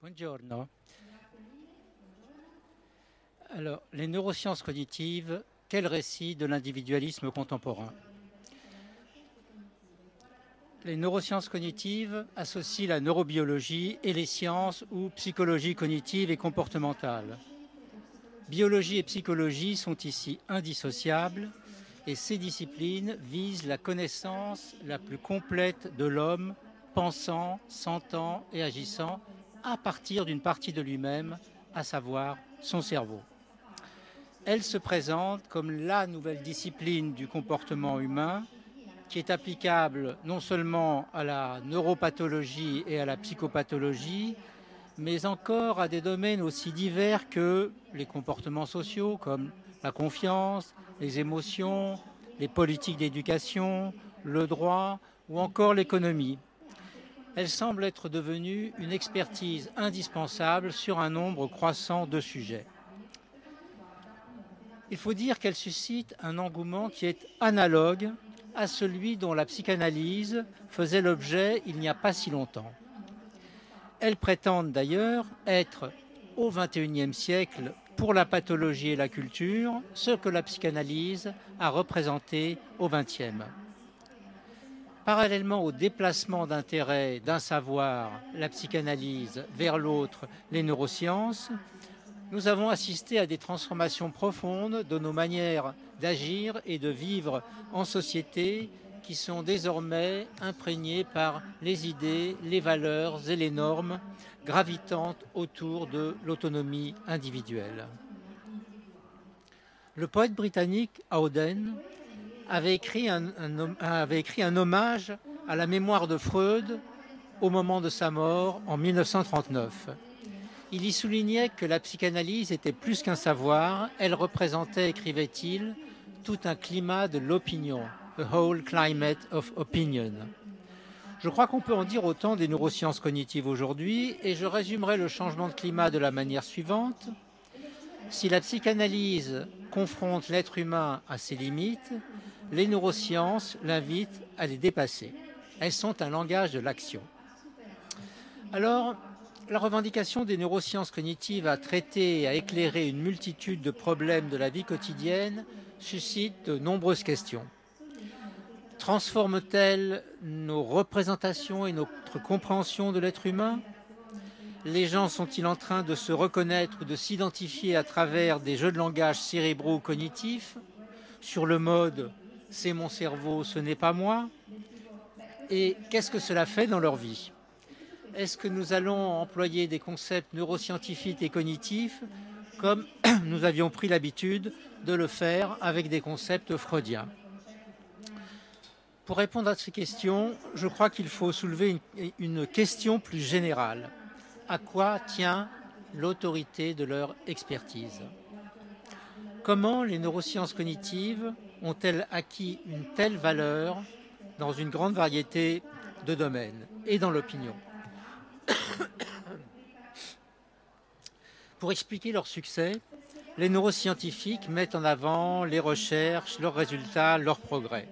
Buongiorno. Alors, les neurosciences cognitives, quel récit de l'individualisme contemporain? Les neurosciences cognitives associent la neurobiologie et les sciences ou psychologie cognitive et comportementale. Biologie et psychologie sont ici indissociables et ces disciplines visent la connaissance la plus complète de l'homme pensant, sentant et agissant à partir d'une partie de lui-même, à savoir son cerveau. Elle se présente comme la nouvelle discipline du comportement humain qui est applicable non seulement à la neuropathologie et à la psychopathologie, mais encore à des domaines aussi divers que les comportements sociaux comme la confiance, les émotions, les politiques d'éducation, le droit ou encore l'économie. Elle semble être devenue une expertise indispensable sur un nombre croissant de sujets. Il faut dire qu'elle suscite un engouement qui est analogue à celui dont la psychanalyse faisait l'objet il n'y a pas si longtemps. Elles prétendent d'ailleurs être au XXIe siècle pour la pathologie et la culture ce que la psychanalyse a représenté au XXe. Parallèlement au déplacement d'intérêt d'un savoir, la psychanalyse, vers l'autre, les neurosciences, nous avons assisté à des transformations profondes de nos manières d'agir et de vivre en société qui sont désormais imprégnées par les idées, les valeurs et les normes gravitant autour de l'autonomie individuelle. Le poète britannique Auden avait écrit un, avait écrit un hommage à la mémoire de Freud au moment de sa mort en 1939. Il y soulignait que la psychanalyse était plus qu'un savoir, elle représentait, écrivait-il, tout un climat de l'opinion, the whole climate of opinion. Je crois qu'on peut en dire autant des neurosciences cognitives aujourd'hui et je résumerai le changement de climat de la manière suivante. Si la psychanalyse confronte l'être humain à ses limites, les neurosciences l'invitent à les dépasser. Elles sont un langage de l'action. Alors, la revendication des neurosciences cognitives à traiter et à éclairer une multitude de problèmes de la vie quotidienne suscite de nombreuses questions. Transforme-t-elle nos représentations et notre compréhension de l'être humain? Les gens sont-ils en train de se reconnaître ou de s'identifier à travers des jeux de langage cérébraux cognitifs? Sur le mode c'est mon cerveau, ce n'est pas moi. Et qu'est-ce que cela fait dans leur vie? Est-ce que nous allons employer des concepts neuroscientifiques et cognitifs comme nous avions pris l'habitude de le faire avec des concepts freudiens? Pour répondre à ces questions, je crois qu'il faut soulever une, question plus générale. À quoi tient l'autorité de leur expertise? Comment les neurosciences cognitives ont-elles acquis une telle valeur dans une grande variété de domaines et dans l'opinion Pour expliquer leur succès, les neuroscientifiques mettent en avant les recherches, leurs résultats, leurs progrès.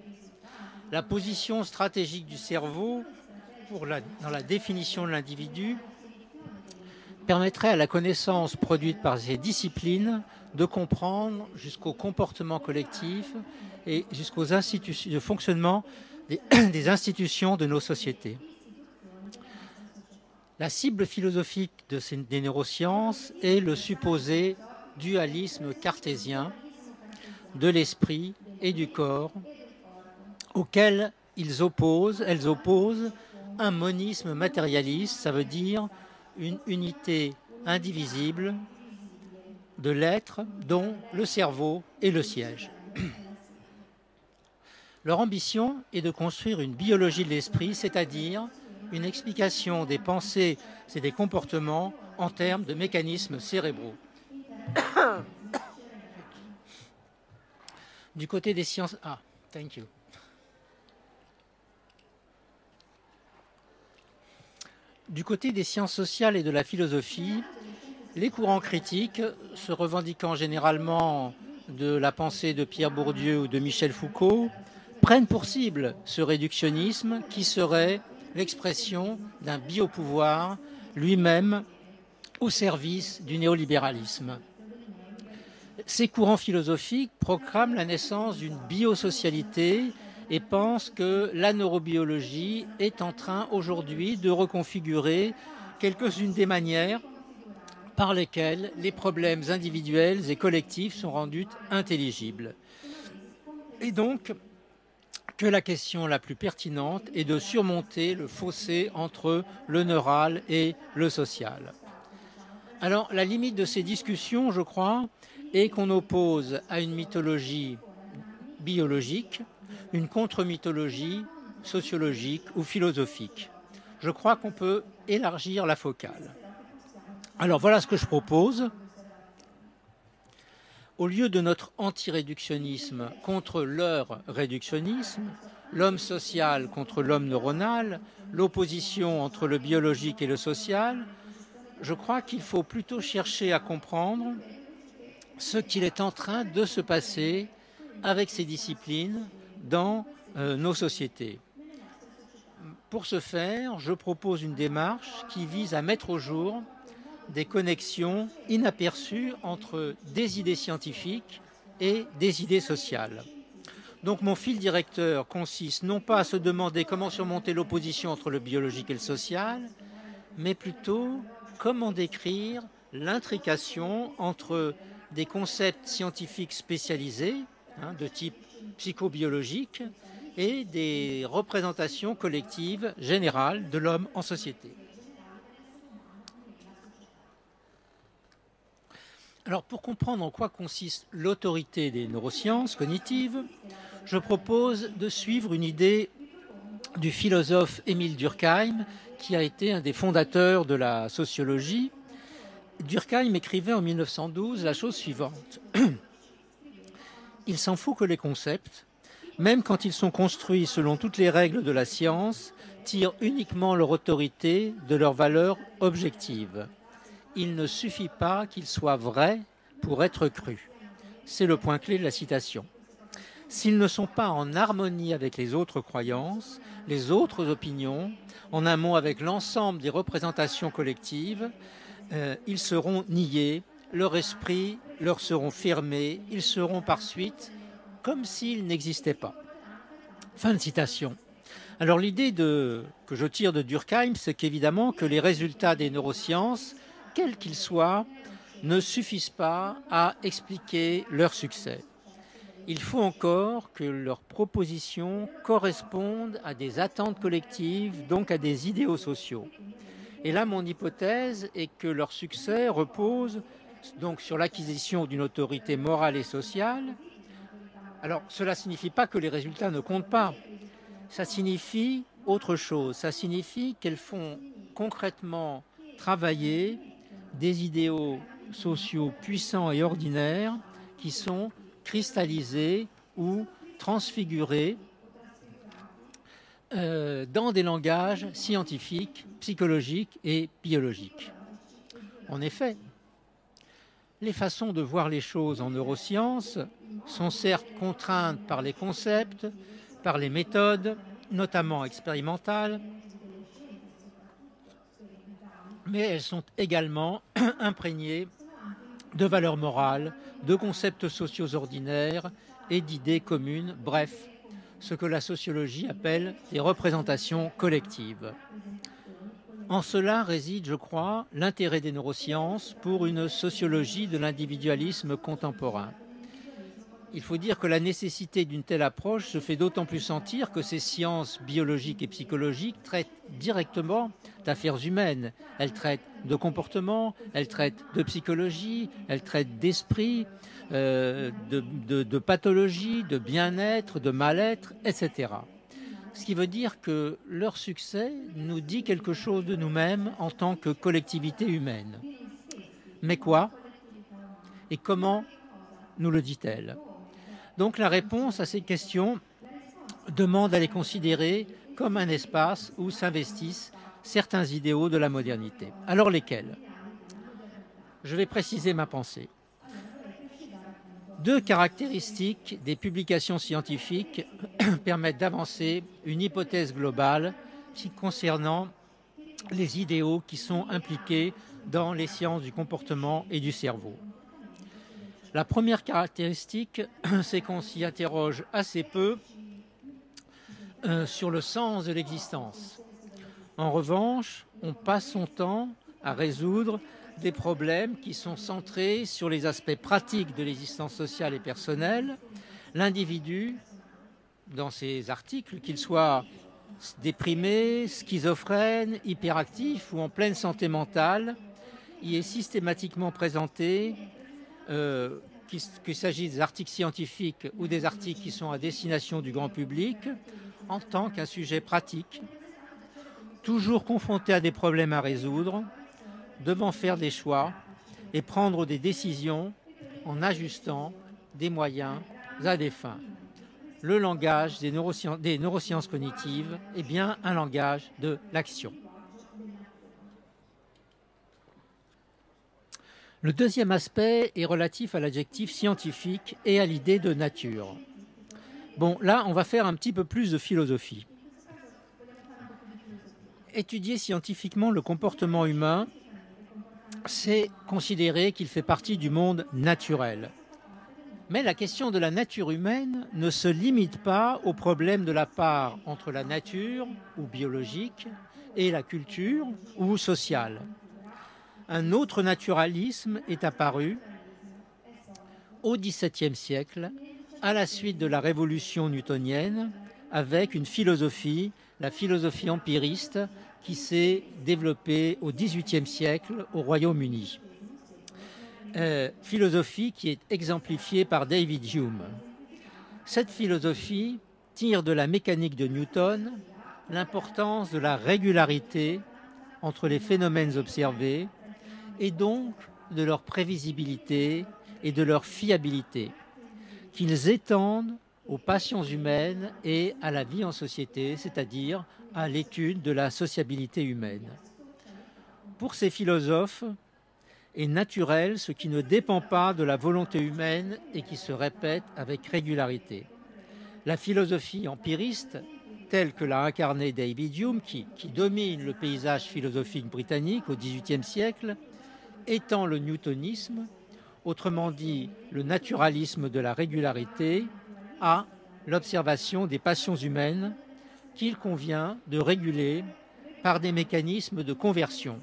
La position stratégique du cerveau dans la définition de l'individu permettrait à la connaissance produite par ces disciplines de comprendre jusqu'au comportement collectif et jusqu'aux institutions, le fonctionnement des, institutions de nos sociétés. La cible philosophique de des neurosciences est le supposé dualisme cartésien de l'esprit et du corps auquel ils opposent, elles opposent un monisme matérialiste, ça veut dire une unité indivisible de l'être dont le cerveau est le siège. Leur ambition est de construire une biologie de l'esprit, c'est-à-dire une explication des pensées et des comportements en termes de mécanismes cérébraux. Du côté des sciences... Ah, thank you. Du côté des sciences sociales et de la philosophie, les courants critiques, se revendiquant généralement de la pensée de Pierre Bourdieu ou de Michel Foucault, prennent pour cible ce réductionnisme qui serait l'expression d'un biopouvoir lui-même au service du néolibéralisme. Ces courants philosophiques proclament la naissance d'une biosocialité et pensent que la neurobiologie est en train aujourd'hui de reconfigurer quelques-unes des manières par lesquelles les problèmes individuels et collectifs sont rendus intelligibles. Et donc, que la question la plus pertinente est de surmonter le fossé entre le neural et le social. Alors, la limite de ces discussions, je crois, est qu'on oppose à une mythologie biologique une contre-mythologie sociologique ou philosophique. Je crois qu'on peut élargir la focale. Alors voilà ce que je propose. Au lieu de notre anti-réductionnisme contre leur réductionnisme, l'homme social contre l'homme neuronal, l'opposition entre le biologique et le social, je crois qu'il faut plutôt chercher à comprendre ce qu'il est en train de se passer avec ces disciplines dans euh, nos sociétés. Pour ce faire, je propose une démarche qui vise à mettre au jour des connexions inaperçues entre des idées scientifiques et des idées sociales. Donc mon fil directeur consiste non pas à se demander comment surmonter l'opposition entre le biologique et le social, mais plutôt comment décrire l'intrication entre des concepts scientifiques spécialisés, hein, de type psychobiologique, et des représentations collectives générales de l'homme en société. Alors pour comprendre en quoi consiste l'autorité des neurosciences cognitives, je propose de suivre une idée du philosophe Émile Durkheim, qui a été un des fondateurs de la sociologie. Durkheim écrivait en 1912 la chose suivante. Il s'en faut que les concepts, même quand ils sont construits selon toutes les règles de la science, tirent uniquement leur autorité de leur valeur objective il ne suffit pas qu'il soit vrai pour être cru. C'est le point clé de la citation. S'ils ne sont pas en harmonie avec les autres croyances, les autres opinions, en un mot avec l'ensemble des représentations collectives, euh, ils seront niés, leur esprit leur seront fermés, ils seront par suite comme s'ils n'existaient pas. Fin de citation. Alors l'idée que je tire de Durkheim, c'est qu'évidemment que les résultats des neurosciences quels qu'ils soient, ne suffisent pas à expliquer leur succès. Il faut encore que leurs propositions correspondent à des attentes collectives, donc à des idéaux sociaux. Et là, mon hypothèse est que leur succès repose donc sur l'acquisition d'une autorité morale et sociale. Alors, cela ne signifie pas que les résultats ne comptent pas. Ça signifie autre chose. Ça signifie qu'elles font concrètement travailler des idéaux sociaux puissants et ordinaires qui sont cristallisés ou transfigurés euh, dans des langages scientifiques, psychologiques et biologiques. En effet, les façons de voir les choses en neurosciences sont certes contraintes par les concepts, par les méthodes, notamment expérimentales, mais elles sont également imprégnées de valeurs morales, de concepts sociaux ordinaires et d'idées communes, bref, ce que la sociologie appelle des représentations collectives. En cela réside, je crois, l'intérêt des neurosciences pour une sociologie de l'individualisme contemporain. Il faut dire que la nécessité d'une telle approche se fait d'autant plus sentir que ces sciences biologiques et psychologiques traitent directement d'affaires humaines. Elles traitent de comportement, elles traitent de psychologie, elles traitent d'esprit, euh, de, de pathologie, de bien-être, de mal-être, etc. Ce qui veut dire que leur succès nous dit quelque chose de nous-mêmes en tant que collectivité humaine. Mais quoi? Et comment nous le dit-elle? Donc la réponse à ces questions demande à les considérer comme un espace où s'investissent certains idéaux de la modernité. Alors lesquels? Je vais préciser ma pensée. Deux caractéristiques des publications scientifiques permettent d'avancer une hypothèse globale concernant les idéaux qui sont impliqués dans les sciences du comportement et du cerveau. La première caractéristique, c'est qu'on s'y interroge assez peu euh, sur le sens de l'existence. En revanche, on passe son temps à résoudre des problèmes qui sont centrés sur les aspects pratiques de l'existence sociale et personnelle. L'individu, dans ses articles, qu'il soit déprimé, schizophrène, hyperactif ou en pleine santé mentale, y est systématiquement présenté, euh, qu'il s'agisse des articles scientifiques ou des articles qui sont à destination du grand public, en tant qu'un sujet pratique, toujours confronté à des problèmes à résoudre, devant faire des choix et prendre des décisions en ajustant des moyens à des fins. Le langage des neurosciences, cognitives est bien un langage de l'action. Le deuxième aspect est relatif à l'adjectif scientifique et à l'idée de nature. Bon, là, on va faire un petit peu plus de philosophie. Étudier scientifiquement le comportement humain c'est considérer qu'il fait partie du monde naturel. Mais la question de la nature humaine ne se limite pas au problème de la part entre la nature, ou biologique, et la culture, ou sociale. Un autre naturalisme est apparu au XVIIe siècle, à la suite de la révolution newtonienne, avec une philosophie, la philosophie empiriste, qui s'est développée au XVIIIe siècle au Royaume-Uni. Euh, philosophie qui est exemplifiée par David Hume. Cette philosophie tire de la mécanique de Newton l'importance de la régularité entre les phénomènes observés et donc de leur prévisibilité et de leur fiabilité, qu'ils étendent aux passions humaines et à la vie en société, c'est-à-dire à, l'étude de la sociabilité humaine. Pour ces philosophes, est naturel ce qui ne dépend pas de la volonté humaine et qui se répète avec régularité. La philosophie empiriste, telle que l'a incarnée David Hume, qui, qui domine le paysage philosophique britannique au XVIIIe siècle, étant le newtonisme, autrement dit le naturalisme de la régularité, à l'observation des passions humaines qu'il convient de réguler par des mécanismes de conversion.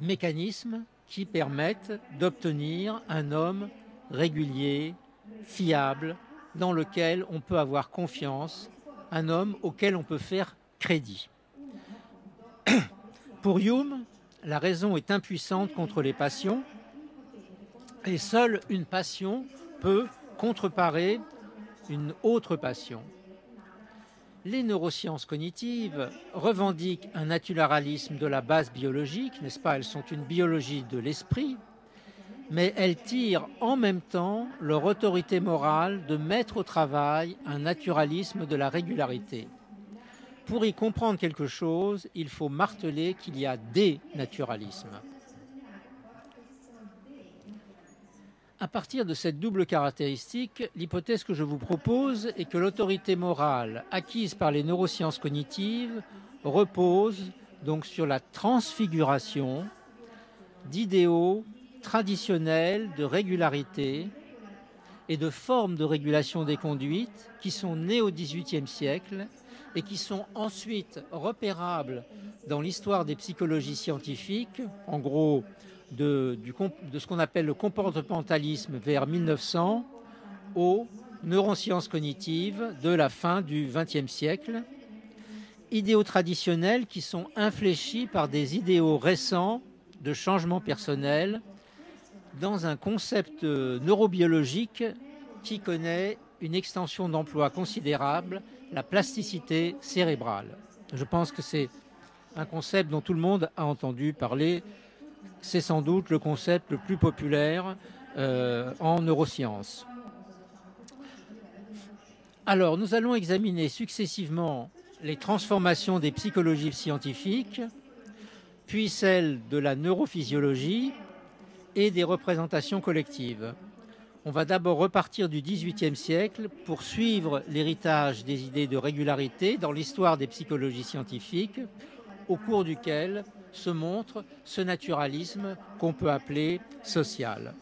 Mécanismes qui permettent d'obtenir un homme régulier, fiable, dans lequel on peut avoir confiance, un homme auquel on peut faire crédit. Pour Hume, la raison est impuissante contre les passions et seule une passion peut contreparer une autre passion. Les neurosciences cognitives revendiquent un naturalisme de la base biologique, n'est-ce pas? Elles sont une biologie de l'esprit, mais elles tirent en même temps leur autorité morale de mettre au travail un naturalisme de la régularité. Pour y comprendre quelque chose, il faut marteler qu'il y a des naturalismes. À partir de cette double caractéristique, l'hypothèse que je vous propose est que l'autorité morale acquise par les neurosciences cognitives repose donc sur la transfiguration d'idéaux traditionnels de régularité et de formes de régulation des conduites qui sont nées au XVIIIe siècle et qui sont ensuite repérables dans l'histoire des psychologies scientifiques, en gros de, ce qu'on appelle le comportementalisme vers 1900 aux neurosciences cognitives de la fin du XXe siècle, idéaux traditionnels qui sont infléchis par des idéaux récents de changement personnel dans un concept neurobiologique qui connaît une extension d'emploi considérable, la plasticité cérébrale. Je pense que c'est un concept dont tout le monde a entendu parler c'est sans doute le concept le plus populaire euh, en neurosciences. Alors, nous allons examiner successivement les transformations des psychologies scientifiques, puis celles de la neurophysiologie et des représentations collectives. On va d'abord repartir du XVIIIe siècle pour suivre l'héritage des idées de régularité dans l'histoire des psychologies scientifiques au cours duquel se montre ce naturalisme qu'on peut appeler social.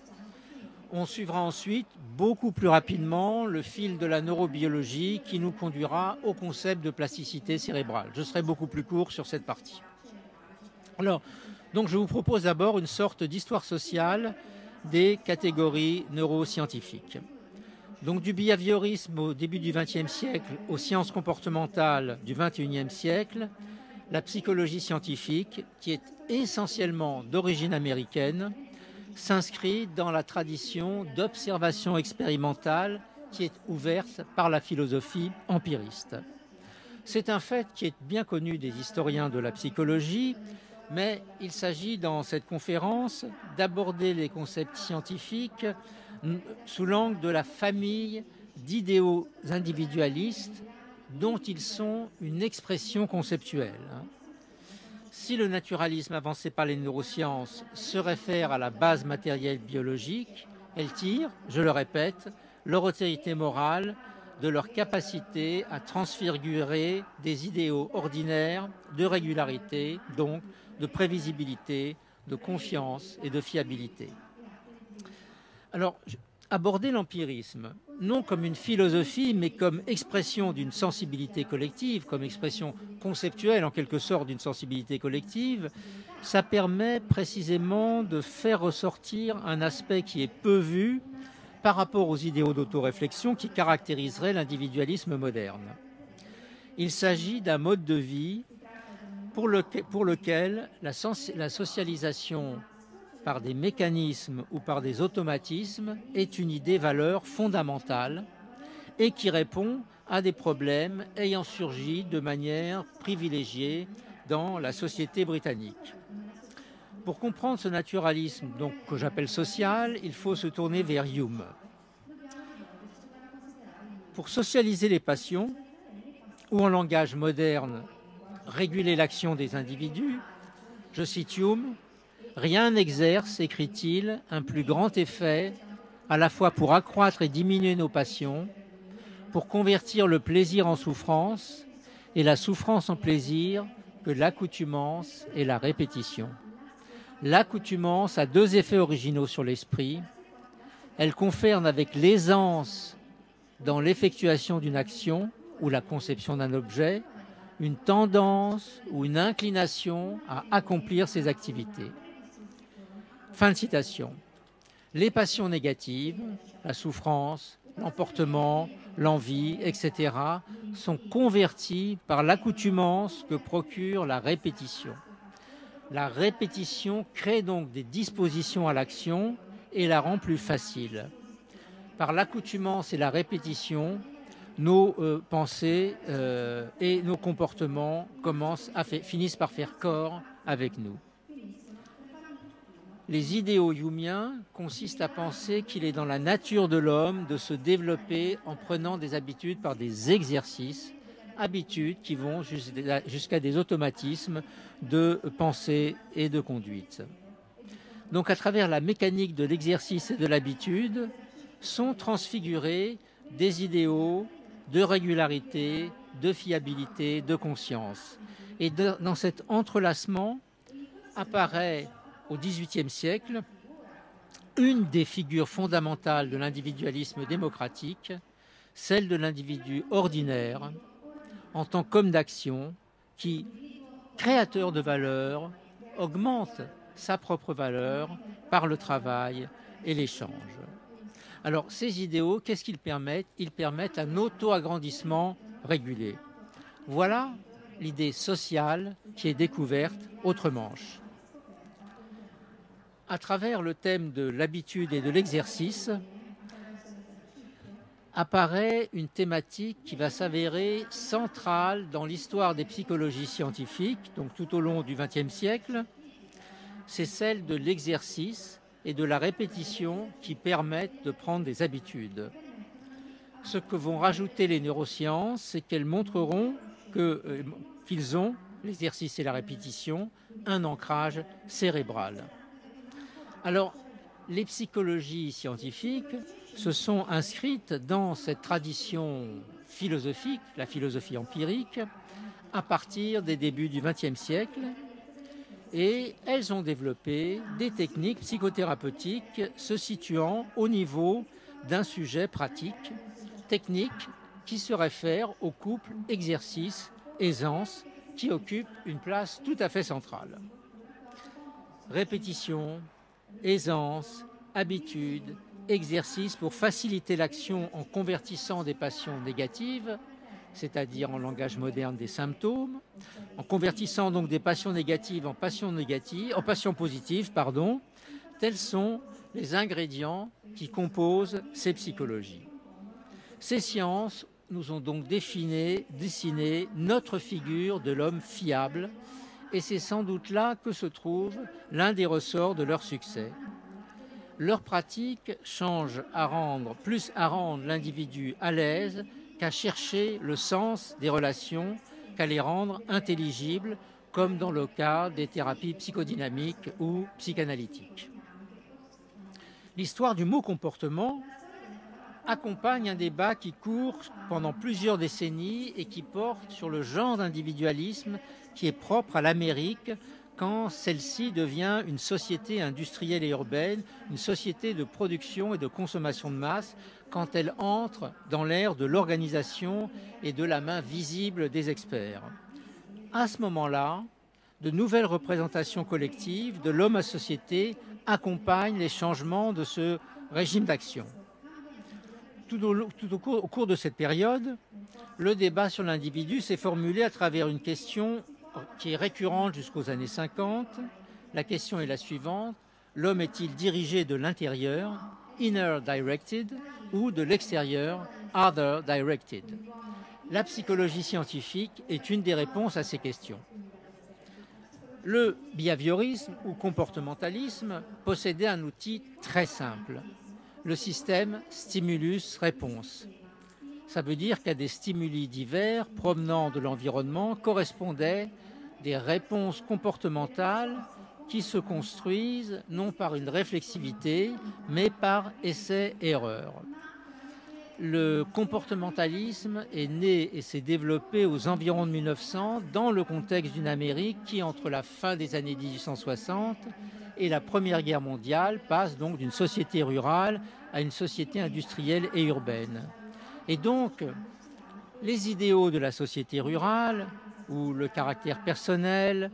On suivra ensuite beaucoup plus rapidement le fil de la neurobiologie qui nous conduira au concept de plasticité cérébrale. Je serai beaucoup plus court sur cette partie. Alors, donc je vous propose d'abord une sorte d'histoire sociale des catégories neuroscientifiques. Donc du behaviorisme au début du XXe siècle aux sciences comportementales du XXIe siècle, la psychologie scientifique, qui est essentiellement d'origine américaine, s'inscrit dans la tradition d'observation expérimentale qui est ouverte par la philosophie empiriste. C'est un fait qui est bien connu des historiens de la psychologie, mais il s'agit dans cette conférence d'aborder les concepts scientifiques sous l'angle de la famille d'idéaux individualistes dont ils sont une expression conceptuelle. Si le naturalisme avancé par les neurosciences se réfère à la base matérielle biologique, elle tire, je le répète, leur autorité morale de leur capacité à transfigurer des idéaux ordinaires de régularité, donc de prévisibilité, de confiance et de fiabilité. Alors, aborder l'empirisme, non comme une philosophie, mais comme expression d'une sensibilité collective, comme expression conceptuelle en quelque sorte d'une sensibilité collective, ça permet précisément de faire ressortir un aspect qui est peu vu par rapport aux idéaux d'autoréflexion qui caractériseraient l'individualisme moderne. Il s'agit d'un mode de vie pour, lequel la, la socialisation par des mécanismes ou par des automatismes est une idée valeur fondamentale et qui répond à des problèmes ayant surgi de manière privilégiée dans la société britannique. Pour comprendre ce naturalisme donc, que j'appelle social, il faut se tourner vers Hume. Pour socialiser les passions, ou en langage moderne, réguler l'action des individus, je cite Hume, Rien n'exerce, écrit-il, un plus grand effet, à la fois pour accroître et diminuer nos passions, pour convertir le plaisir en souffrance et la souffrance en plaisir que l'accoutumance et la répétition. L'accoutumance a deux effets originaux sur l'esprit. Elle confère avec l'aisance dans l'effectuation d'une action ou la conception d'un objet une tendance ou une inclination à accomplir ces activités. Fin de citation. Les passions négatives, la souffrance, l'emportement, l'envie, etc., sont converties par l'accoutumance que procure la répétition. La répétition crée donc des dispositions à l'action et la rend plus facile. Par l'accoutumance et la répétition, nos euh, pensées euh, et nos comportements commencent à finissent par faire corps avec nous. Les idéaux youmiens consistent à penser qu'il est dans la nature de l'homme de se développer en prenant des habitudes par des exercices, habitudes qui vont jusqu'à des automatismes de pensée et de conduite. Donc à travers la mécanique de l'exercice et de l'habitude sont transfigurés des idéaux de régularité, de fiabilité, de conscience. Et dans cet entrelacement apparaît au XVIIIe siècle une des figures fondamentales de l'individualisme démocratique, celle de l'individu ordinaire, en tant qu'homme d'action, qui, créateur de valeur, augmente sa propre valeur par le travail et l'échange. Alors, ces idéaux, qu'est-ce qu'ils permettent? Ils permettent un auto-agrandissement régulé. Voilà l'idée sociale qui est découverte autrement à travers le thème de l'habitude et de l'exercice, apparaît une thématique qui va s'avérer centrale dans l'histoire des psychologies scientifiques, donc tout au long du XXe siècle, c'est celle de l'exercice et de la répétition qui permettent de prendre des habitudes. Ce que vont rajouter les neurosciences, c'est qu'elles montreront euh, qu'ils ont, l'exercice et la répétition, un ancrage cérébral. Alors, les psychologies scientifiques se sont inscrites dans cette tradition philosophique, la philosophie empirique, à partir des débuts du XXe siècle et elles ont développé des techniques psychothérapeutiques se situant au niveau d'un sujet pratique, technique qui se réfère au couple exercice-aisance qui occupe une place tout à fait centrale. Répétition, aisance, habitude, exercice pour faciliter l'action en convertissant des passions négatives c'est-à-dire en langage moderne des symptômes, en convertissant donc des passions négatives en passions négatives, en passions positives, pardon. Tels sont les ingrédients qui composent ces psychologies. Ces sciences nous ont donc défini, dessiné notre figure de l'homme fiable, et c'est sans doute là que se trouve l'un des ressorts de leur succès. Leur pratique change à rendre, plus à rendre l'individu à l'aise qu'à chercher le sens des relations, qu'à les rendre intelligibles, comme dans le cas des thérapies psychodynamiques ou psychanalytiques. L'histoire du mot comportement accompagne un débat qui court pendant plusieurs décennies et qui porte sur le genre d'individualisme qui est propre à l'Amérique quand celle-ci devient une société industrielle et urbaine, une société de production et de consommation de masse, quand elle entre dans l'ère de l'organisation et de la main visible des experts. À ce moment-là, de nouvelles représentations collectives de l'homme à société accompagnent les changements de ce régime d'action. Tout, au, cours, cours de cette période, le débat sur l'individu s'est formulé à travers une question qui est récurrente jusqu'aux années 50. La question est la suivante. L'homme est-il dirigé de l'intérieur, inner directed, ou de l'extérieur, other directed? La psychologie scientifique est une des réponses à ces questions. Le behaviorisme ou comportementalisme possédait un outil très simple, le système stimulus-réponse. Ça veut dire qu'à des stimuli divers provenant de l'environnement correspondaient des réponses comportementales qui se construisent non par une réflexivité, mais par essai-erreur le comportementalisme est né et s'est développé aux environs de 1900 dans le contexte d'une Amérique qui, entre la fin des années 1860 et la Première Guerre mondiale, passe donc d'une société rurale à une société industrielle et urbaine. Et donc, les idéaux de la société rurale, où le caractère personnel,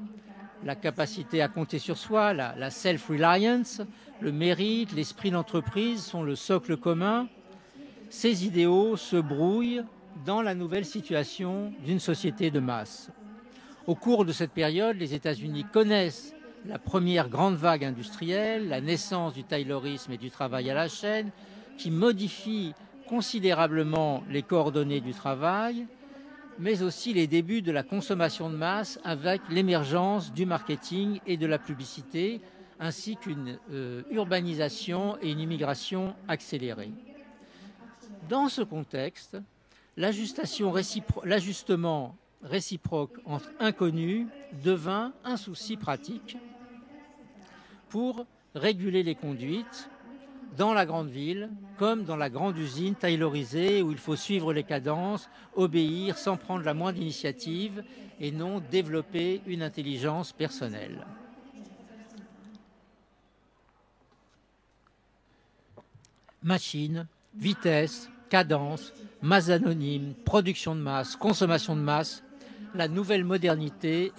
la capacité à compter sur soi, la, self-reliance, le mérite, l'esprit d'entreprise sont le socle commun ces idéaux se brouillent dans la nouvelle situation d'une société de masse. Au cours de cette période, les États-Unis connaissent la première grande vague industrielle, la naissance du taylorisme et du travail à la chaîne, qui modifie considérablement les coordonnées du travail, mais aussi les débuts de la consommation de masse avec l'émergence du marketing et de la publicité, ainsi qu'une euh, urbanisation et une immigration accélérée. Dans ce contexte, l'ajustement réciproque entre inconnus devint un souci pratique pour réguler les conduites dans la grande ville comme dans la grande usine taylorisée où il faut suivre les cadences, obéir sans prendre la moindre initiative et non développer une intelligence personnelle. Machine, vitesse, cadence, masse anonyme, production de masse, consommation de masse, la nouvelle modernité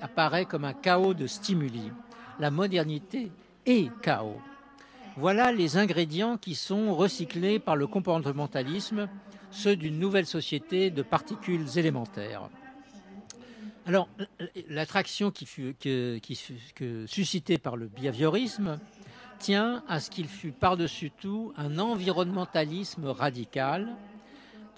apparaît comme un chaos de stimuli. La modernité est chaos. Voilà les ingrédients qui sont recyclés par le comportementalisme, ceux d'une nouvelle société de particules élémentaires. Alors, l'attraction qui fut, suscitée par le behaviorisme tient à ce qu'il fut par-dessus tout un environnementalisme radical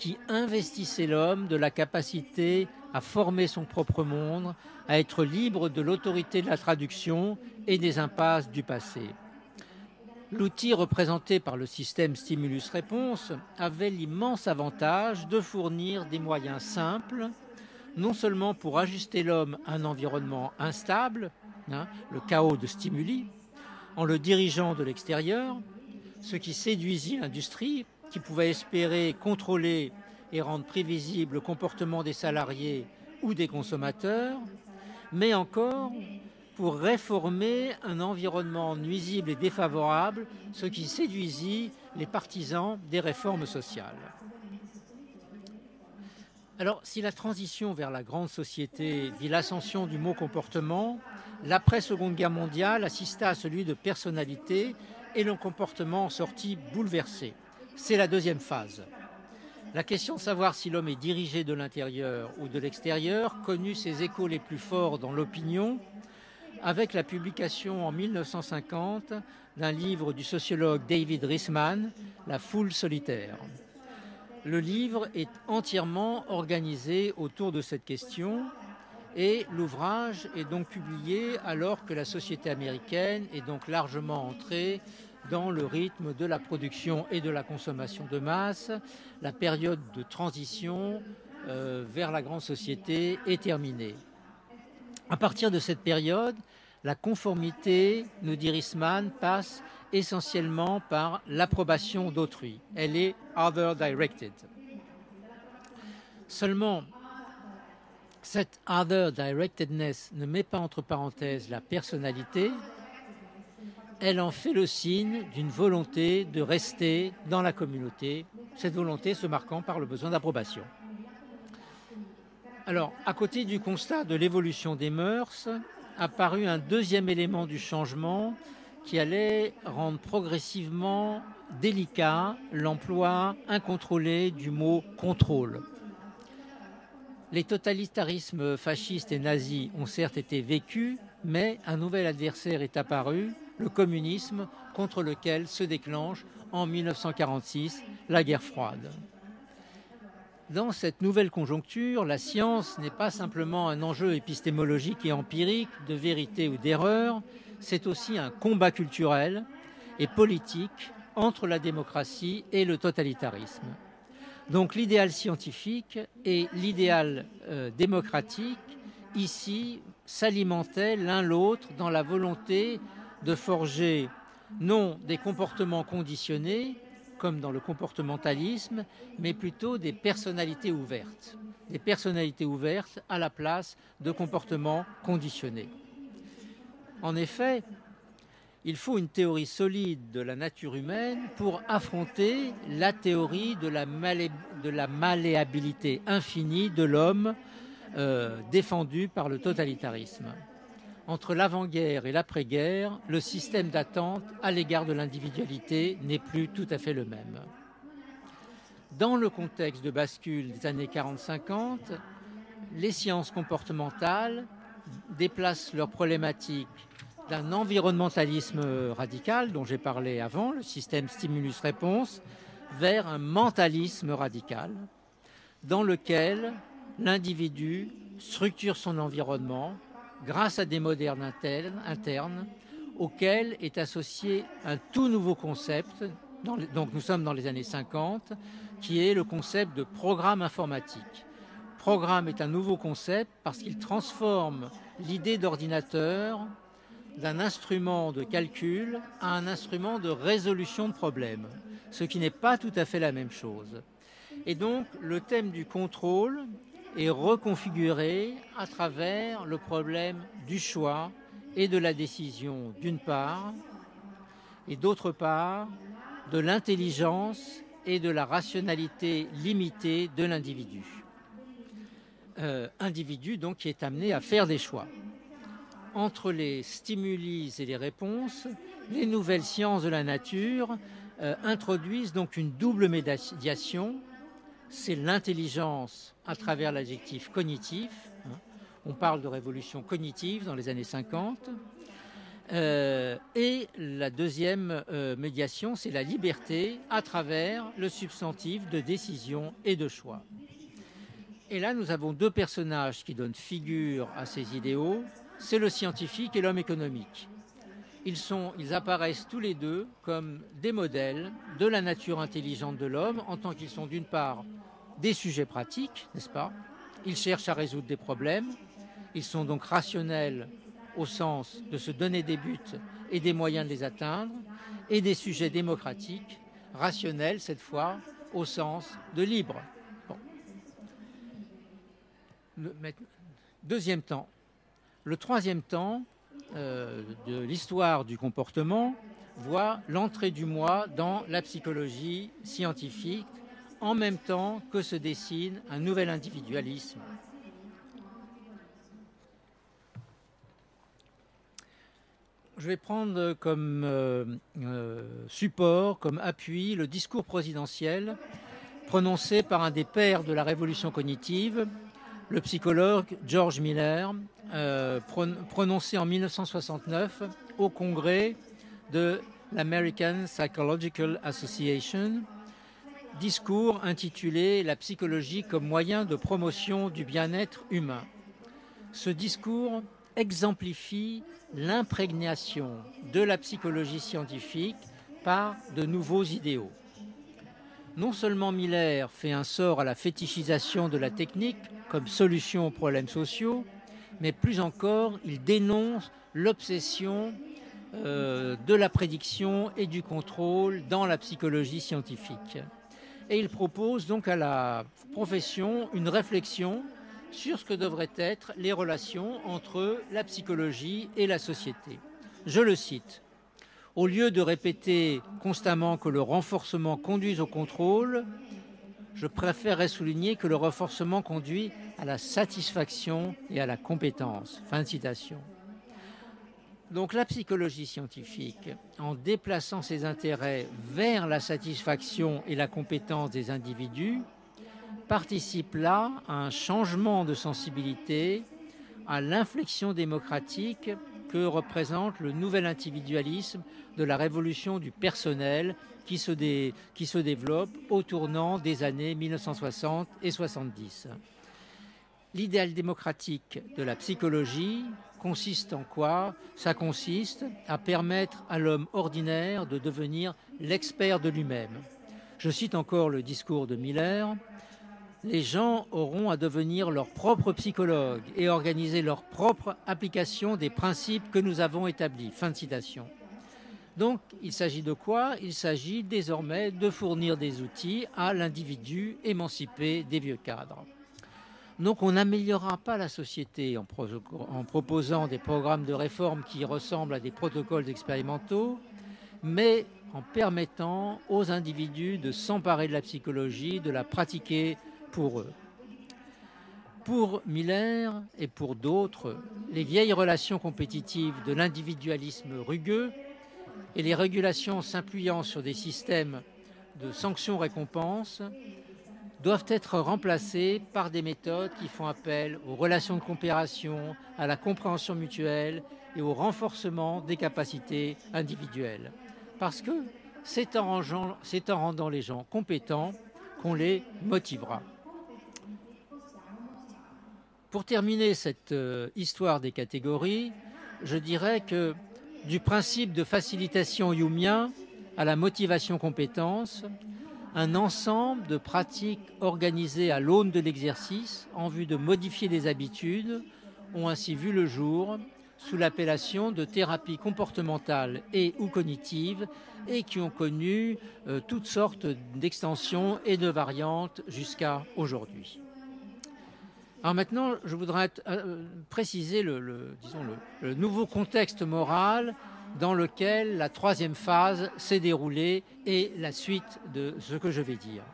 qui investissait l'homme de la capacité à former son propre monde, à être libre de l'autorité de la traduction et des impasses du passé. L'outil représenté par le système stimulus-réponse avait l'immense avantage de fournir des moyens simples, non seulement pour ajuster l'homme à un environnement instable, hein, le chaos de stimuli, en le dirigeant de l'extérieur, ce qui séduisit l'industrie, qui pouvait espérer contrôler et rendre prévisible le comportement des salariés ou des consommateurs, mais encore pour réformer un environnement nuisible et défavorable, ce qui séduisit les partisans des réformes sociales. Alors, si la transition vers la grande société vit l'ascension du mot comportement, l'après-seconde guerre mondiale assista à celui de personnalité et le comportement sortit bouleversé. C'est la deuxième phase. La question de savoir si l'homme est dirigé de l'intérieur ou de l'extérieur connut ses échos les plus forts dans l'opinion avec la publication en 1950 d'un livre du sociologue David Risman, La foule solitaire. Le livre est entièrement organisé autour de cette question et l'ouvrage est donc publié alors que la société américaine est donc largement entrée dans le rythme de la production et de la consommation de masse. La période de transition euh, vers la grande société est terminée. À partir de cette période, la conformité, nous dit Risman, passe essentiellement par l'approbation d'autrui. Elle est other directed. Seulement, cette other directedness ne met pas entre parenthèses la personnalité, elle en fait le signe d'une volonté de rester dans la communauté, cette volonté se marquant par le besoin d'approbation. Alors, à côté du constat de l'évolution des mœurs, apparu un deuxième élément du changement qui allait rendre progressivement délicat l'emploi incontrôlé du mot contrôle. Les totalitarismes fascistes et nazis ont certes été vécus, mais un nouvel adversaire est apparu, le communisme, contre lequel se déclenche en 1946 la guerre froide. Dans cette nouvelle conjoncture, la science n'est pas simplement un enjeu épistémologique et empirique de vérité ou d'erreur, c'est aussi un combat culturel et politique entre la démocratie et le totalitarisme. Donc l'idéal scientifique et l'idéal euh, démocratique, ici, s'alimentaient l'un l'autre dans la volonté de forger non des comportements conditionnés, comme dans le comportementalisme, mais plutôt des personnalités ouvertes. Des personnalités ouvertes à la place de comportements conditionnés. En effet, il faut une théorie solide de la nature humaine pour affronter la théorie de la, malléabilité infinie de l'homme euh, défendue par le totalitarisme entre l'avant-guerre et l'après-guerre, le système d'attente à l'égard de l'individualité n'est plus tout à fait le même. Dans le contexte de bascule des années 40-50, les sciences comportementales déplacent leurs problématiques d'un environnementalisme radical dont j'ai parlé avant, le système stimulus-réponse, vers un mentalisme radical dans lequel l'individu structure son environnement, grâce à des modernes internes, auxquels est associé un tout nouveau concept, donc nous sommes dans les années 50, qui est le concept de programme informatique. Programme est un nouveau concept parce qu'il transforme l'idée d'ordinateur d'un instrument de calcul à un instrument de résolution de problèmes, ce qui n'est pas tout à fait la même chose. Et donc le thème du contrôle est reconfiguré à travers le problème du choix et de la décision d'une part, et d'autre part, de l'intelligence et de la rationalité limitée de l'individu. Euh, individu donc qui est amené à faire des choix. Entre les stimuli et les réponses, les nouvelles sciences de la nature euh, introduisent donc une double médiation c'est l'intelligence à travers l'adjectif cognitif. Hein. On parle de révolution cognitive dans les années 50. Euh, et la deuxième euh, médiation, c'est la liberté à travers le substantif de décision et de choix. Et là, nous avons deux personnages qui donnent figure à ces idéaux. C'est le scientifique et l'homme économique. Ils, apparaissent tous les deux comme des modèles de la nature intelligente de l'homme, en tant qu'ils sont d'une part des sujets pratiques, n'est-ce pas? Ils cherchent à résoudre des problèmes. Ils sont donc rationnels au sens de se donner des buts et des moyens de les atteindre, et des sujets démocratiques, rationnels cette fois, au sens de libre. deuxième temps. Le troisième temps euh, de l'histoire du comportement voit l'entrée du moi dans la psychologie scientifique en même temps que se dessine un nouvel individualisme. Je vais prendre comme euh, euh, support, comme appui, le discours présidentiel prononcé par un des pères de la révolution cognitive, le psychologue George Miller, euh, prononcé en 1969 au congrès de l'American Psychological Association, discours intitulé La psychologie comme moyen de promotion du bien-être humain. Ce discours exemplifie l'imprégnation de la psychologie scientifique par de nouveaux idéaux. Non seulement Miller fait un sort à la fétichisation de la technique comme solution aux problèmes sociaux, mais plus encore, il dénonce l'obsession euh, de la prédiction et du contrôle dans la psychologie scientifique. Et il propose donc à la profession une réflexion sur ce que devraient être les relations entre la psychologie et la société. Je le cite. Au lieu de répéter constamment que le renforcement conduit au contrôle, je préférerais souligner que le renforcement conduit à la satisfaction et à la compétence. Fin de citation. Donc la psychologie scientifique, en déplaçant ses intérêts vers la satisfaction et la compétence des individus, participe là à un changement de sensibilité, à l'inflexion démocratique que représente le nouvel individualisme de la révolution du personnel qui se, développe au tournant des années 1960 et 70. L'idéal démocratique de la psychologie consiste en quoi? Ça consiste à permettre à l'homme ordinaire de devenir l'expert de lui-même. Je cite encore le discours de Miller les gens auront à devenir leurs propres psychologues et organiser leur propre application des principes que nous avons établis. Fin de citation. Donc, il s'agit de quoi? Il s'agit désormais de fournir des outils à l'individu émancipé des vieux cadres. Donc, on n'améliorera pas la société en, en, proposant des programmes de réforme qui ressemblent à des protocoles expérimentaux, mais en permettant aux individus de s'emparer de la psychologie, de la pratiquer pour eux. Pour Miller et pour d'autres, les vieilles relations compétitives de l'individualisme rugueux et les régulations s'appuyant sur des systèmes de sanctions-récompenses doivent être remplacées par des méthodes qui font appel aux relations de coopération, à la compréhension mutuelle et au renforcement des capacités individuelles. Parce que c'est en, en rendant les gens compétents qu'on les motivera. Pour terminer cette euh, histoire des catégories, je dirais que du principe de facilitation youmien à la motivation compétence, un ensemble de pratiques organisées à l'aune de l'exercice en vue de modifier les habitudes ont ainsi vu le jour sous l'appellation de thérapie comportementale et ou cognitive et qui ont connu euh, toutes sortes d'extensions et de variantes jusqu'à aujourd'hui. Maintenant, je voudrais euh, préciser le, disons le, nouveau contexte moral dans lequel la troisième phase s'est déroulée et la suite de ce que je vais dire.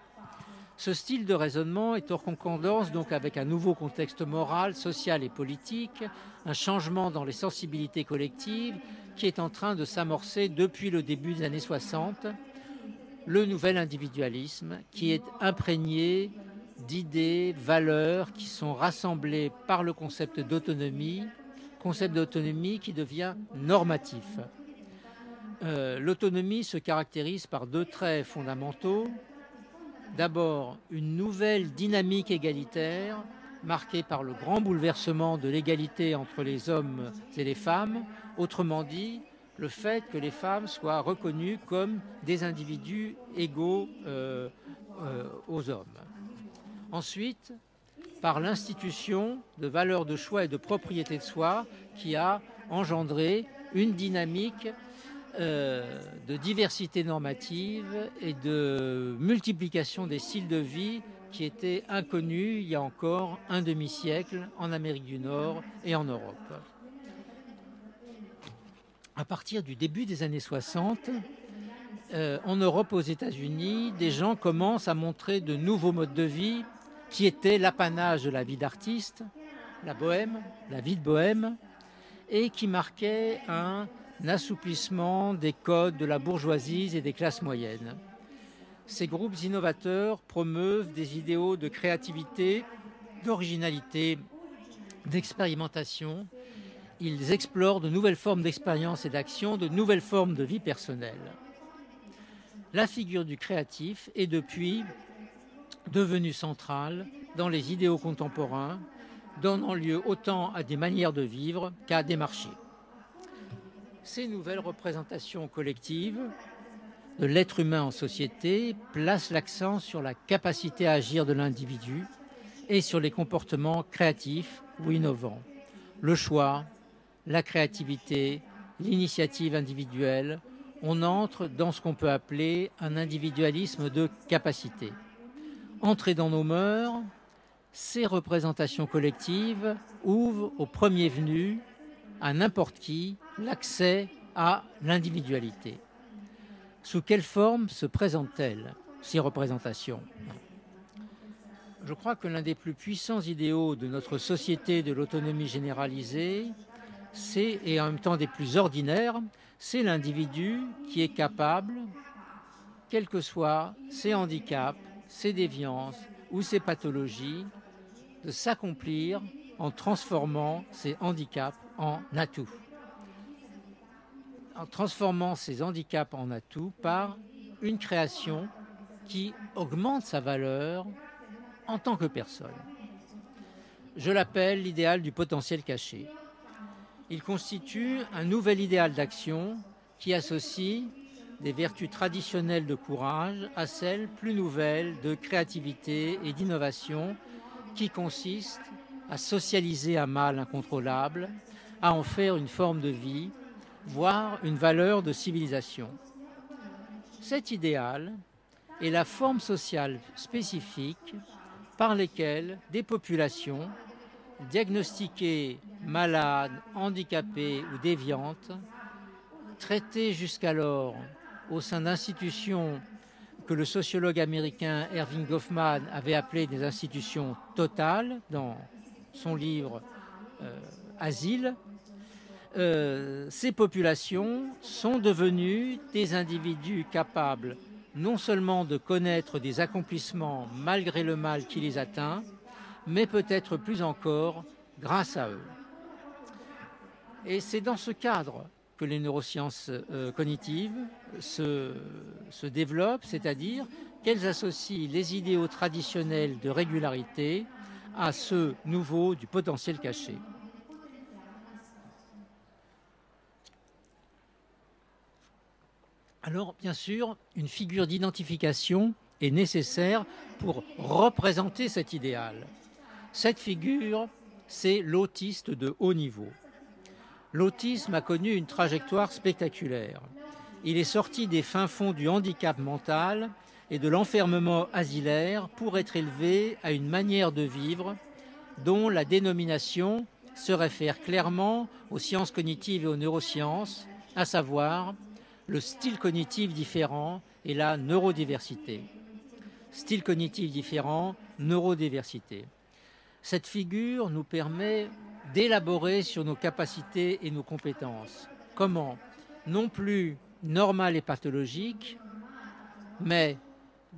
Ce style de raisonnement est en concordance donc avec un nouveau contexte moral, social et politique, un changement dans les sensibilités collectives qui est en train de s'amorcer depuis le début des années 60, le nouvel individualisme qui est imprégné d'idées, valeurs qui sont rassemblées par le concept d'autonomie, concept d'autonomie qui devient normatif. Euh, l'autonomie se caractérise par deux traits fondamentaux. D'abord, une nouvelle dynamique égalitaire marquée par le grand bouleversement de l'égalité entre les hommes et les femmes, autrement dit, le fait que les femmes soient reconnues comme des individus égaux euh, euh, aux hommes. Ensuite, par l'institution de valeurs de choix et de propriété de soi qui a engendré une dynamique euh, de diversité normative et de multiplication des styles de vie qui était inconnu il y a encore un demi-siècle en Amérique du Nord et en Europe. À partir du début des années 60, euh, en Europe, aux États-Unis, des gens commencent à montrer de nouveaux modes de vie qui étaient l'apanage de la vie d'artiste, la bohème, la vie de bohème, et qui marquaient un assouplissement des codes de la bourgeoisie et des classes moyennes. Ces groupes innovateurs promeuvent des idéaux de créativité, d'originalité, d'expérimentation. Ils explorent de nouvelles formes d'expérience et d'action, de nouvelles formes de vie personnelle. La figure du créatif est depuis devenue centrale dans les idéaux contemporains, donnant lieu autant à des manières de vivre qu'à des marchés. Ces nouvelles représentations collectives de l'être humain en société placent l'accent sur la capacité à agir de l'individu et sur les comportements créatifs ou innovants. Le choix, la créativité, l'initiative individuelle, on entre dans ce qu'on peut appeler un individualisme de capacité. Entrer dans nos mœurs, ces représentations collectives ouvrent au premier venu, à n'importe qui, l'accès à l'individualité. Sous quelle forme se présentent-elles, ces représentations? Je crois que l'un des plus puissants idéaux de notre société de l'autonomie généralisée, c'est, et en même temps des plus ordinaires, c'est l'individu qui est capable, quels que soient ses handicaps, ses déviances ou ses pathologies, de s'accomplir en transformant ses handicaps en atouts en transformant ces handicaps en atouts par une création qui augmente sa valeur en tant que personne. Je l'appelle l'idéal du potentiel caché. Il constitue un nouvel idéal d'action qui associe des vertus traditionnelles de courage à celles plus nouvelles de créativité et d'innovation qui consistent à socialiser un mal incontrôlable, à en faire une forme de vie voire une valeur de civilisation. Cet idéal est la forme sociale spécifique par lesquelles des populations diagnostiquées malades, handicapées ou déviantes, traitées jusqu'alors au sein d'institutions que le sociologue américain Erving Goffman avait appelées des institutions totales dans son livre euh, Asile, euh, ces populations sont devenues des individus capables non seulement de connaître des accomplissements malgré le mal qui les atteint, mais peut-être plus encore grâce à eux. Et c'est dans ce cadre que les neurosciences euh, cognitives se, se développent, c'est-à-dire qu'elles associent les idéaux traditionnels de régularité à ceux nouveaux du potentiel caché. Alors, bien sûr, une figure d'identification est nécessaire pour représenter cet idéal. Cette figure, c'est l'autiste de haut niveau. L'autisme a connu une trajectoire spectaculaire. Il est sorti des fins fonds du handicap mental et de l'enfermement asilaire pour être élevé à une manière de vivre dont la dénomination se réfère clairement aux sciences cognitives et aux neurosciences, à savoir le style cognitif différent et la neurodiversité. Style cognitif différent, neurodiversité. Cette figure nous permet d'élaborer sur nos capacités et nos compétences. Comment? Non plus normal et pathologique, mais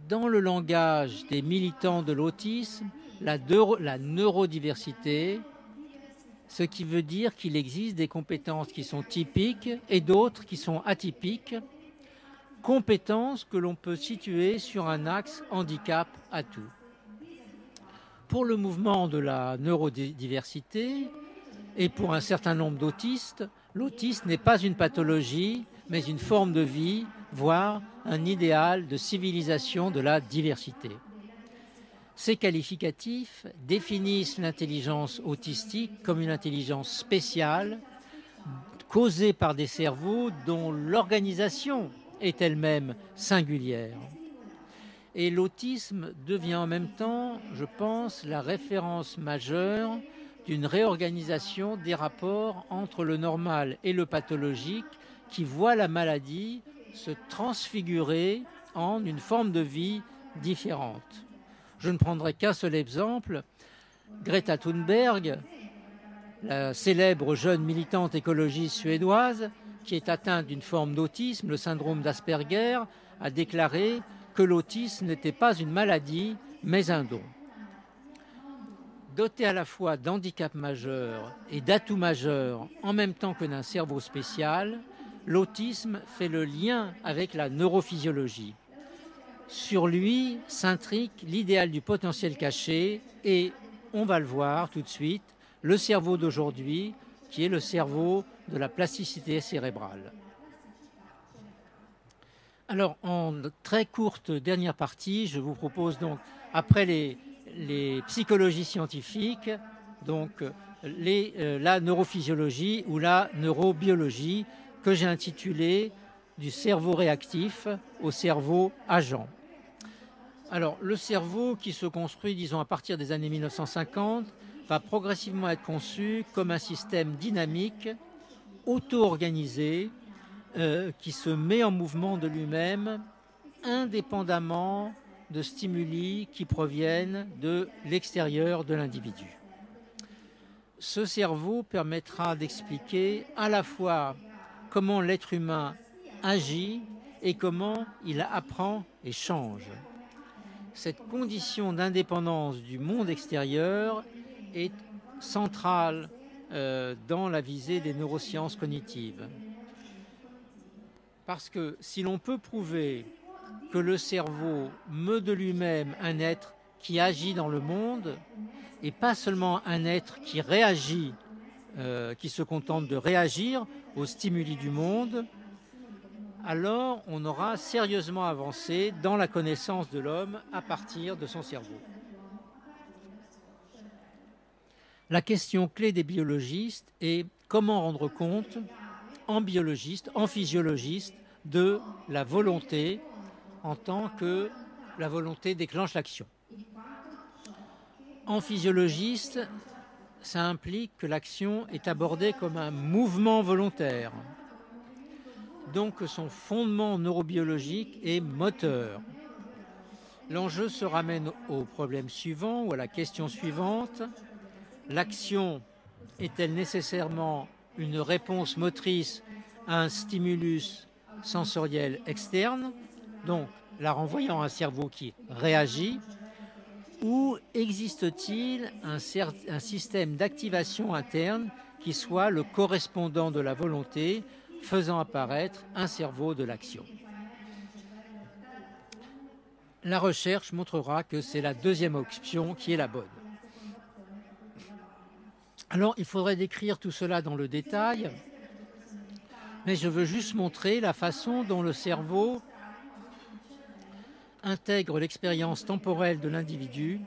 dans le langage des militants de l'autisme, la, la, neurodiversité ce qui veut dire qu'il existe des compétences qui sont typiques et d'autres qui sont atypiques, compétences que l'on peut situer sur un axe handicap à tout. Pour le mouvement de la neurodiversité et pour un certain nombre d'autistes, l'autisme n'est pas une pathologie, mais une forme de vie, voire un idéal de civilisation de la diversité. Ces qualificatifs définissent l'intelligence autistique comme une intelligence spéciale causée par des cerveaux dont l'organisation est elle-même singulière. Et l'autisme devient en même temps, je pense, la référence majeure d'une réorganisation des rapports entre le normal et le pathologique qui voit la maladie se transfigurer en une forme de vie différente. Je ne prendrai qu'un seul exemple. Greta Thunberg, la célèbre jeune militante écologiste suédoise, qui est atteinte d'une forme d'autisme, le syndrome d'Asperger, a déclaré que l'autisme n'était pas une maladie, mais un don. Doté à la fois d'handicap majeur et d'atouts majeurs en même temps que d'un cerveau spécial, l'autisme fait le lien avec la neurophysiologie. Sur lui s'intrique l'idéal du potentiel caché et, on va le voir tout de suite, le cerveau d'aujourd'hui, qui est le cerveau de la plasticité cérébrale. Alors, en très courte dernière partie, je vous propose donc, après les, psychologies scientifiques, donc euh, la neurophysiologie ou la neurobiologie, que j'ai intitulée du cerveau réactif au cerveau agent. Alors, le cerveau qui se construit, disons, à partir des années 1950, va progressivement être conçu comme un système dynamique, auto-organisé, euh, qui se met en mouvement de lui-même indépendamment de stimuli qui proviennent de l'extérieur de l'individu. Ce cerveau permettra d'expliquer à la fois comment l'être humain agit et comment il apprend et change. Cette condition d'indépendance du monde extérieur est centrale euh, dans la visée des neurosciences cognitives. Parce que si l'on peut prouver que le cerveau meut de lui-même un être qui agit dans le monde, et pas seulement un être qui réagit, euh, qui se contente de réagir aux stimuli du monde, alors on aura sérieusement avancé dans la connaissance de l'homme à partir de son cerveau. La question clé des biologistes est comment rendre compte en biologiste, en physiologiste, de la volonté en tant que la volonté déclenche l'action. En physiologiste, ça implique que l'action est abordée comme un mouvement volontaire, donc son fondement neurobiologique est moteur. L'enjeu se ramène au problème suivant ou à la question suivante. L'action est-elle nécessairement une réponse motrice à un stimulus sensoriel externe, donc la renvoyant à un cerveau qui réagit, ou existe-t-il un, un, système d'activation interne qui soit le correspondant de la volonté, faisant apparaître un cerveau de l'action? La recherche montrera que c'est la deuxième option qui est la bonne. Alors, il faudrait décrire tout cela dans le détail, mais je veux juste montrer la façon dont le cerveau intègre l'expérience temporelle de l'individu,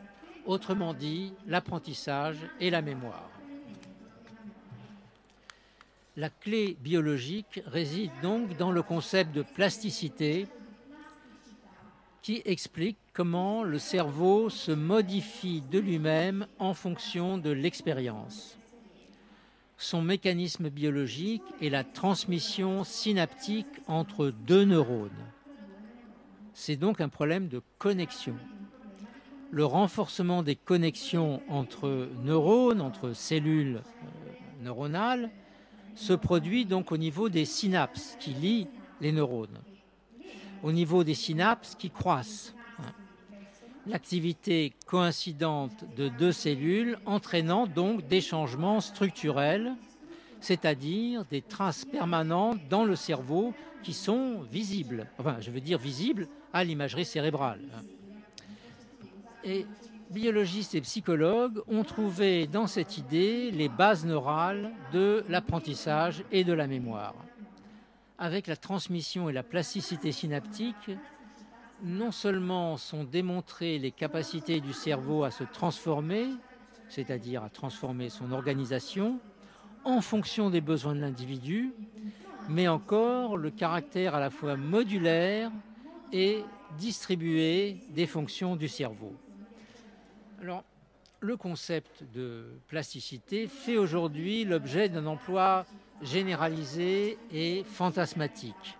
autrement dit l'apprentissage et la mémoire. La clé biologique réside donc dans le concept de plasticité qui explique comment le cerveau se modifie de lui-même en fonction de l'expérience. Son mécanisme biologique est la transmission synaptique entre deux neurones. C'est donc un problème de connexion. Le renforcement des connexions entre neurones, entre cellules euh, neuronales, se produit donc au niveau des synapses qui lient les neurones au niveau des synapses qui croissent. L'activité coïncidente de deux cellules entraînant donc des changements structurels, c'est-à-dire des traces permanentes dans le cerveau qui sont visibles, enfin je veux dire visibles à l'imagerie cérébrale. Et biologistes et psychologues ont trouvé dans cette idée les bases neurales de l'apprentissage et de la mémoire avec la transmission et la plasticité synaptique, non seulement sont démontrées les capacités du cerveau à se transformer, c'est-à-dire à transformer son organisation, en fonction des besoins de l'individu, mais encore le caractère à la fois modulaire et distribuée des fonctions du cerveau. Alors, le concept de plasticité fait aujourd'hui l'objet d'un emploi généralisé et fantasmatique.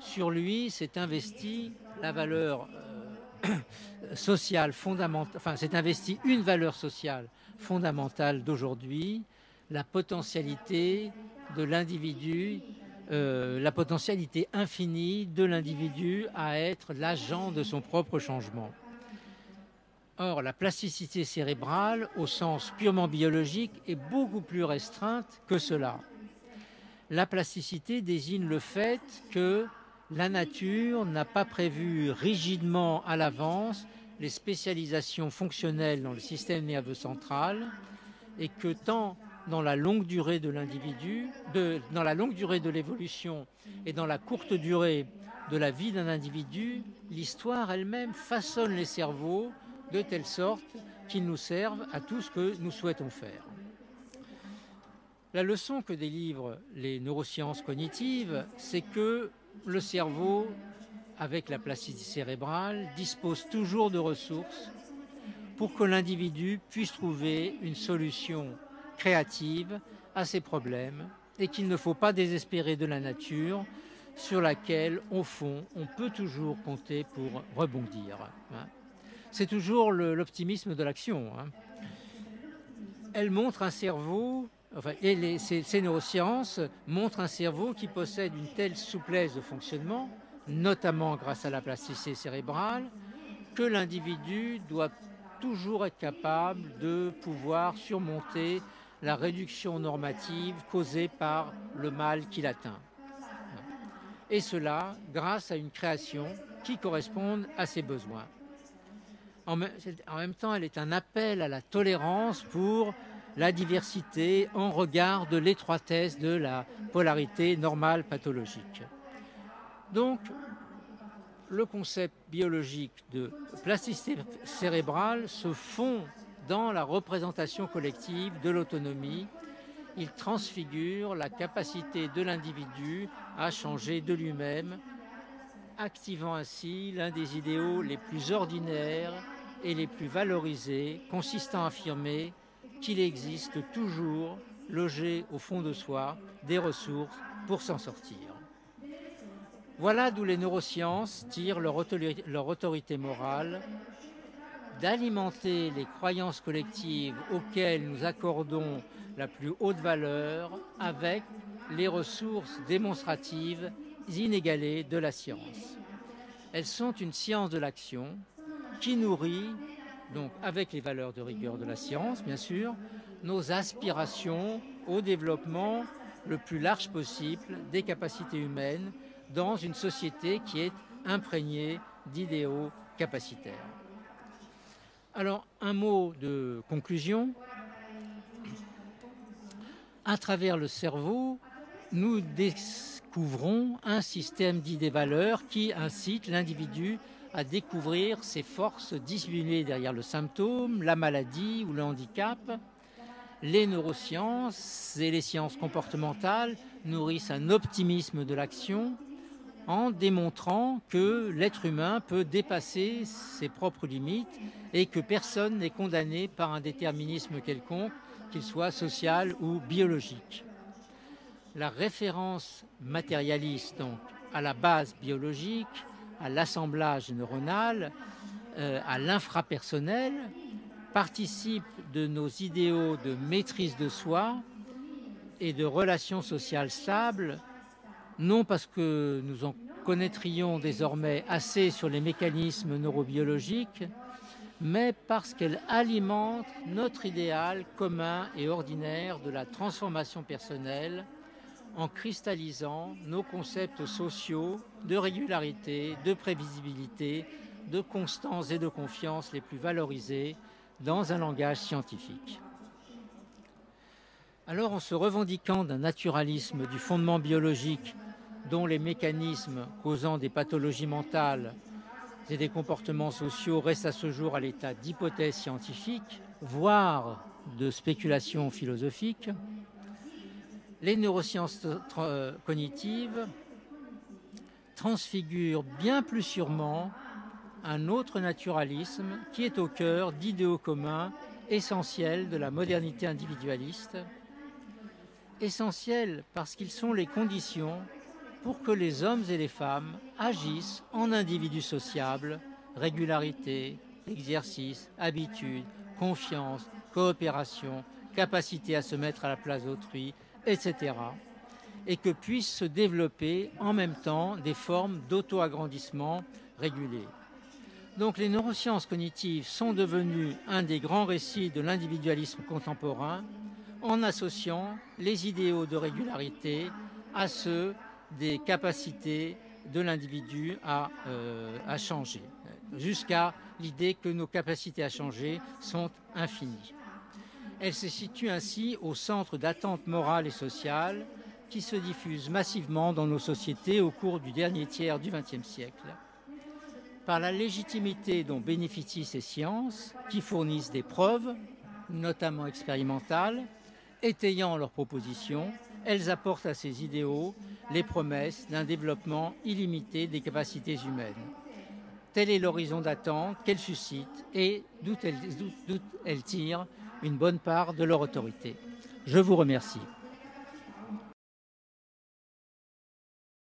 Sur lui s'est investi la valeur euh, sociale fondamentale, enfin s'est investi une valeur sociale fondamentale d'aujourd'hui, la potentialité de l'individu, euh, la potentialité infinie de l'individu à être l'agent de son propre changement. Or, la plasticité cérébrale, au sens purement biologique, est beaucoup plus restreinte que cela. La plasticité désigne le fait que la nature n'a pas prévu rigidement à l'avance les spécialisations fonctionnelles dans le système nerveux central et que tant dans la longue durée de l'individu, dans la longue durée de l'évolution et dans la courte durée de la vie d'un individu, l'histoire elle-même façonne les cerveaux de telle sorte qu'ils nous servent à tout ce que nous souhaitons faire. La leçon que délivrent les neurosciences cognitives, c'est que le cerveau, avec la plasticité cérébrale, dispose toujours de ressources pour que l'individu puisse trouver une solution créative à ses problèmes et qu'il ne faut pas désespérer de la nature sur laquelle, au fond, on peut toujours compter pour rebondir. Hein. C'est toujours l'optimisme de l'action. Hein. Elle montre un cerveau enfin, et ces, neurosciences montrent un cerveau qui possède une telle souplesse de fonctionnement, notamment grâce à la plasticité cérébrale, que l'individu doit toujours être capable de pouvoir surmonter la réduction normative causée par le mal qu'il atteint. Et cela grâce à une création qui corresponde à ses besoins. En même temps, elle est un appel à la tolérance pour la diversité en regard de l'étroitesse de la polarité normale pathologique. Donc, le concept biologique de plasticité cérébrale se fond dans la représentation collective de l'autonomie. Il transfigure la capacité de l'individu à changer de lui-même, activant ainsi l'un des idéaux les plus ordinaires et les plus valorisés, consistant à affirmer qu'il existe toujours, logé au fond de soi, des ressources pour s'en sortir. Voilà d'où les neurosciences tirent leur autorité, morale d'alimenter les croyances collectives auxquelles nous accordons la plus haute valeur avec les ressources démonstratives inégalées de la science. Elles sont une science de l'action qui nourrit donc avec les valeurs de rigueur de la science, bien sûr, nos aspirations au développement le plus large possible des capacités humaines dans une société qui est imprégnée d'idéaux capacitaires. Alors, un mot de conclusion. À travers le cerveau, nous découvrons un système d'idées-valeurs qui incite l'individu à découvrir ces forces dissimulées derrière le symptôme, la maladie ou le handicap. Les neurosciences et les sciences comportementales nourrissent un optimisme de l'action en démontrant que l'être humain peut dépasser ses propres limites et que personne n'est condamné par un déterminisme quelconque, qu'il soit social ou biologique. La référence matérialiste donc à la base biologique à l'assemblage neuronal, euh, à l'infrapersonnel, participe de nos idéaux de maîtrise de soi et de relations sociales stables, non parce que nous en connaîtrions désormais assez sur les mécanismes neurobiologiques, mais parce qu'elle alimente notre idéal commun et ordinaire de la transformation personnelle en cristallisant nos concepts sociaux de régularité, de prévisibilité, de constance et de confiance les plus valorisés dans un langage scientifique. Alors en se revendiquant d'un naturalisme du fondement biologique dont les mécanismes causant des pathologies mentales et des comportements sociaux restent à ce jour à l'état d'hypothèse scientifique, voire de spéculation philosophique, les neurosciences euh, cognitives transfigure bien plus sûrement un autre naturalisme qui est au cœur d'idéaux communs essentiels de la modernité individualiste, essentiels parce qu'ils sont les conditions pour que les hommes et les femmes agissent en individus sociables, régularité, exercice, habitude, confiance, coopération, capacité à se mettre à la place d'autrui, etc. Et que puissent se développer en même temps des formes d'auto-agrandissement régulées. Donc les neurosciences cognitives sont devenues un des grands récits de l'individualisme contemporain en associant les idéaux de régularité à ceux des capacités de l'individu à, euh, à, changer, jusqu'à l'idée que nos capacités à changer sont infinies. Elle se situe ainsi au centre d'attentes morales et sociales qui se diffusent massivement dans nos sociétés au cours du dernier tiers du XXe siècle par la légitimité dont bénéficient ces sciences, qui fournissent des preuves, notamment expérimentales, étayant leurs propositions, elles apportent à ces idéaux les promesses d'un développement illimité des capacités humaines. Tel est l'horizon d'attente qu'elles suscitent et d'où elles, tirent une bonne part de leur autorité. Je vous remercie.